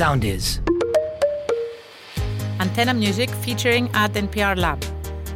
Sound is. Antenna Music featuring Ad NPR Lab.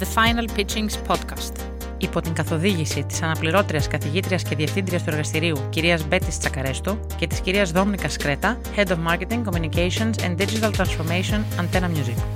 The Final Pitchings Podcast. Υπό την καθοδήγηση της αναπληρώτριας καθηγήτριας και διευθύντριας του εργαστηρίου κυρίας Μπέτης Τσακαρέστο και της κυρίας Δόμνικα Σκρέτα, Head of Marketing, Communications and Digital Transformation Antenna Music.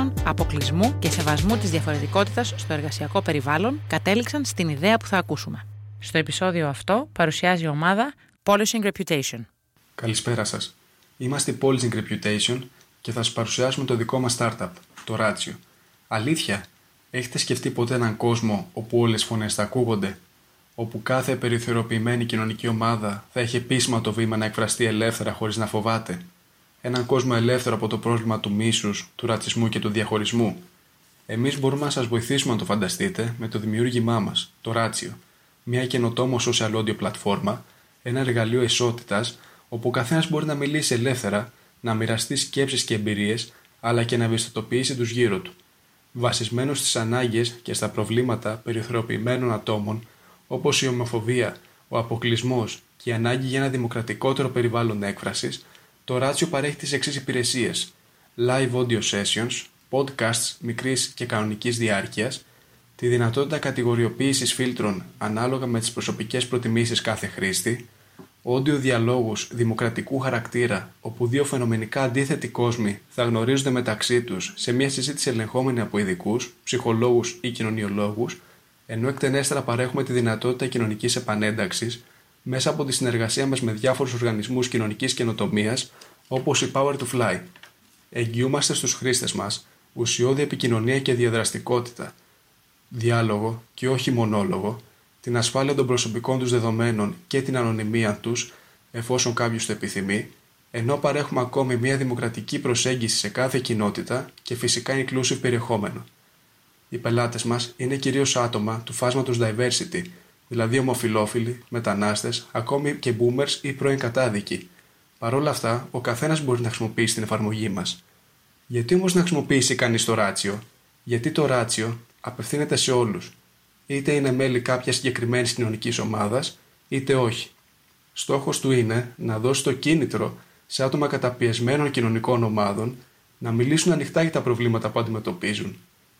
αποκλεισμού και σεβασμού της διαφορετικότητας στο εργασιακό περιβάλλον, κατέληξαν στην ιδέα που θα ακούσουμε. Στο επεισόδιο αυτό παρουσιάζει η ομάδα Polishing Reputation. Καλησπέρα σας. Είμαστε η Polishing Reputation και θα σας παρουσιάσουμε το δικό μας startup, το Ratio. Αλήθεια, έχετε σκεφτεί ποτέ έναν κόσμο όπου όλες οι φωνές θα ακούγονται, όπου κάθε περιθωριοποιημένη κοινωνική ομάδα θα έχει επίσημα το βήμα να εκφραστεί ελεύθερα χωρίς να φοβάται, έναν κόσμο ελεύθερο από το πρόβλημα του μίσους, του ρατσισμού και του διαχωρισμού. Εμείς μπορούμε να σας βοηθήσουμε να το φανταστείτε με το δημιούργημά μας, το Ράτσιο, μια καινοτόμο social audio πλατφόρμα, ένα εργαλείο ισότητας όπου ο καθένας μπορεί να μιλήσει ελεύθερα, να μοιραστεί σκέψεις και εμπειρίες, αλλά και να ευαισθητοποιήσει τους γύρω του. Βασισμένο στις ανάγκες και στα προβλήματα περιθωριοποιημένων ατόμων, όπως η ομοφοβία, ο αποκλεισμός και η ανάγκη για ένα δημοκρατικότερο περιβάλλον έκφρασης, το Ratio παρέχει τις εξής υπηρεσίες. Live audio sessions, podcasts μικρής και κανονικής διάρκειας, τη δυνατότητα κατηγοριοποίησης φίλτρων ανάλογα με τις προσωπικές προτιμήσεις κάθε χρήστη, audio διαλόγους δημοκρατικού χαρακτήρα όπου δύο φαινομενικά αντίθετοι κόσμοι θα γνωρίζονται μεταξύ τους σε μια συζήτηση ελεγχόμενη από ειδικούς, ψυχολόγους ή κοινωνιολόγους, ενώ εκτενέστερα παρέχουμε τη δυνατότητα κοινωνικής επανένταξης μέσα από τη συνεργασία μας με διάφορους οργανισμούς κοινωνικής καινοτομίας όπως η Power to Fly. Εγγυούμαστε στους χρήστες μας ουσιώδη επικοινωνία και διαδραστικότητα, διάλογο και όχι μονόλογο, την ασφάλεια των προσωπικών τους δεδομένων και την ανωνυμία τους εφόσον κάποιος το επιθυμεί, ενώ παρέχουμε ακόμη μια δημοκρατική προσέγγιση σε κάθε κοινότητα και φυσικά inclusive περιεχόμενο. Οι πελάτες μας είναι κυρίως άτομα του φάσματος diversity δηλαδή ομοφιλόφιλοι, μετανάστες, ακόμη και boomers ή πρώην κατάδικοι. Παρ' όλα αυτά, ο καθένας μπορεί να χρησιμοποιήσει την εφαρμογή μας. Γιατί όμως να χρησιμοποιήσει κανείς το ράτσιο, γιατί το ράτσιο απευθύνεται σε όλους, είτε είναι μέλη κάποιας συγκεκριμένης κοινωνικής ομάδας, είτε όχι. Στόχος του είναι να δώσει το κίνητρο σε άτομα καταπιεσμένων κοινωνικών ομάδων να μιλήσουν ανοιχτά για τα προβλήματα που αντιμετωπίζουν.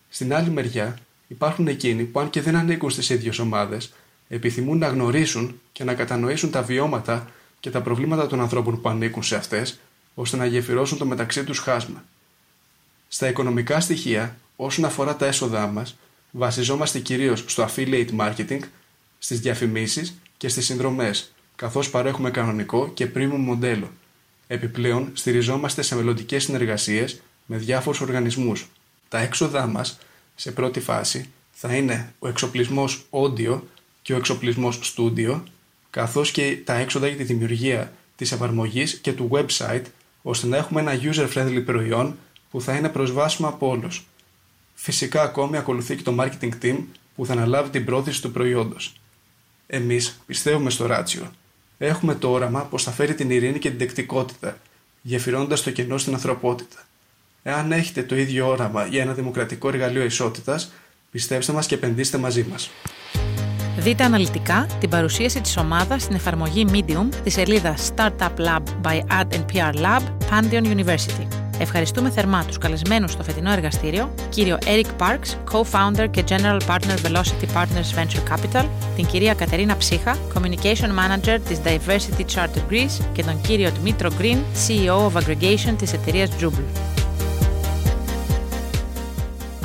Στην άλλη μεριά, υπάρχουν εκείνοι που, αν και δεν ανήκουν στις ίδιες ομάδες, επιθυμούν να γνωρίσουν και να κατανοήσουν τα βιώματα και τα προβλήματα των ανθρώπων που ανήκουν σε αυτές, ώστε να γεφυρώσουν το μεταξύ τους χάσμα. Στα οικονομικά στοιχεία, όσον αφορά τα έσοδά μας, βασιζόμαστε κυρίως στο affiliate marketing, στις διαφημίσεις και στις συνδρομές, καθώς παρέχουμε κανονικό και premium μοντέλο. Επιπλέον, στηριζόμαστε σε μελλοντικές συνεργασίες με διάφορους οργανισμούς. Τα έξοδά μας, σε πρώτη φάση, θα είναι ο εξοπλισμός audio και ο εξοπλισμός Studio, καθώς και τα έξοδα για τη δημιουργία της εφαρμογής και του website, ώστε να έχουμε ένα user-friendly προϊόν που θα είναι προσβάσιμο από όλους. Φυσικά ακόμη ακολουθεί και το marketing team που θα αναλάβει την πρόθεση του προϊόντος. Εμείς πιστεύουμε στο ράτσιο. Έχουμε το όραμα πως θα φέρει την ειρήνη και την δεκτικότητα, γεφυρώνοντας το κενό στην ανθρωπότητα. Εάν έχετε το ίδιο όραμα για ένα δημοκρατικό εργαλείο ισότητας, πιστέψτε μας και επενδύστε μαζί μας. Δείτε αναλυτικά την παρουσίαση της ομάδας στην εφαρμογή Medium της σελίδας Startup Lab by Ad PR Lab, Pantheon University. Ευχαριστούμε θερμά τους καλεσμένους στο φετινό εργαστήριο, κύριο Eric Parks, Co-Founder και General Partner Velocity Partners Venture Capital, την κυρία Κατερίνα Ψύχα, Communication Manager της Diversity Charter Greece και τον κύριο Dmitro Green, CEO of Aggregation της εταιρείας Jubil.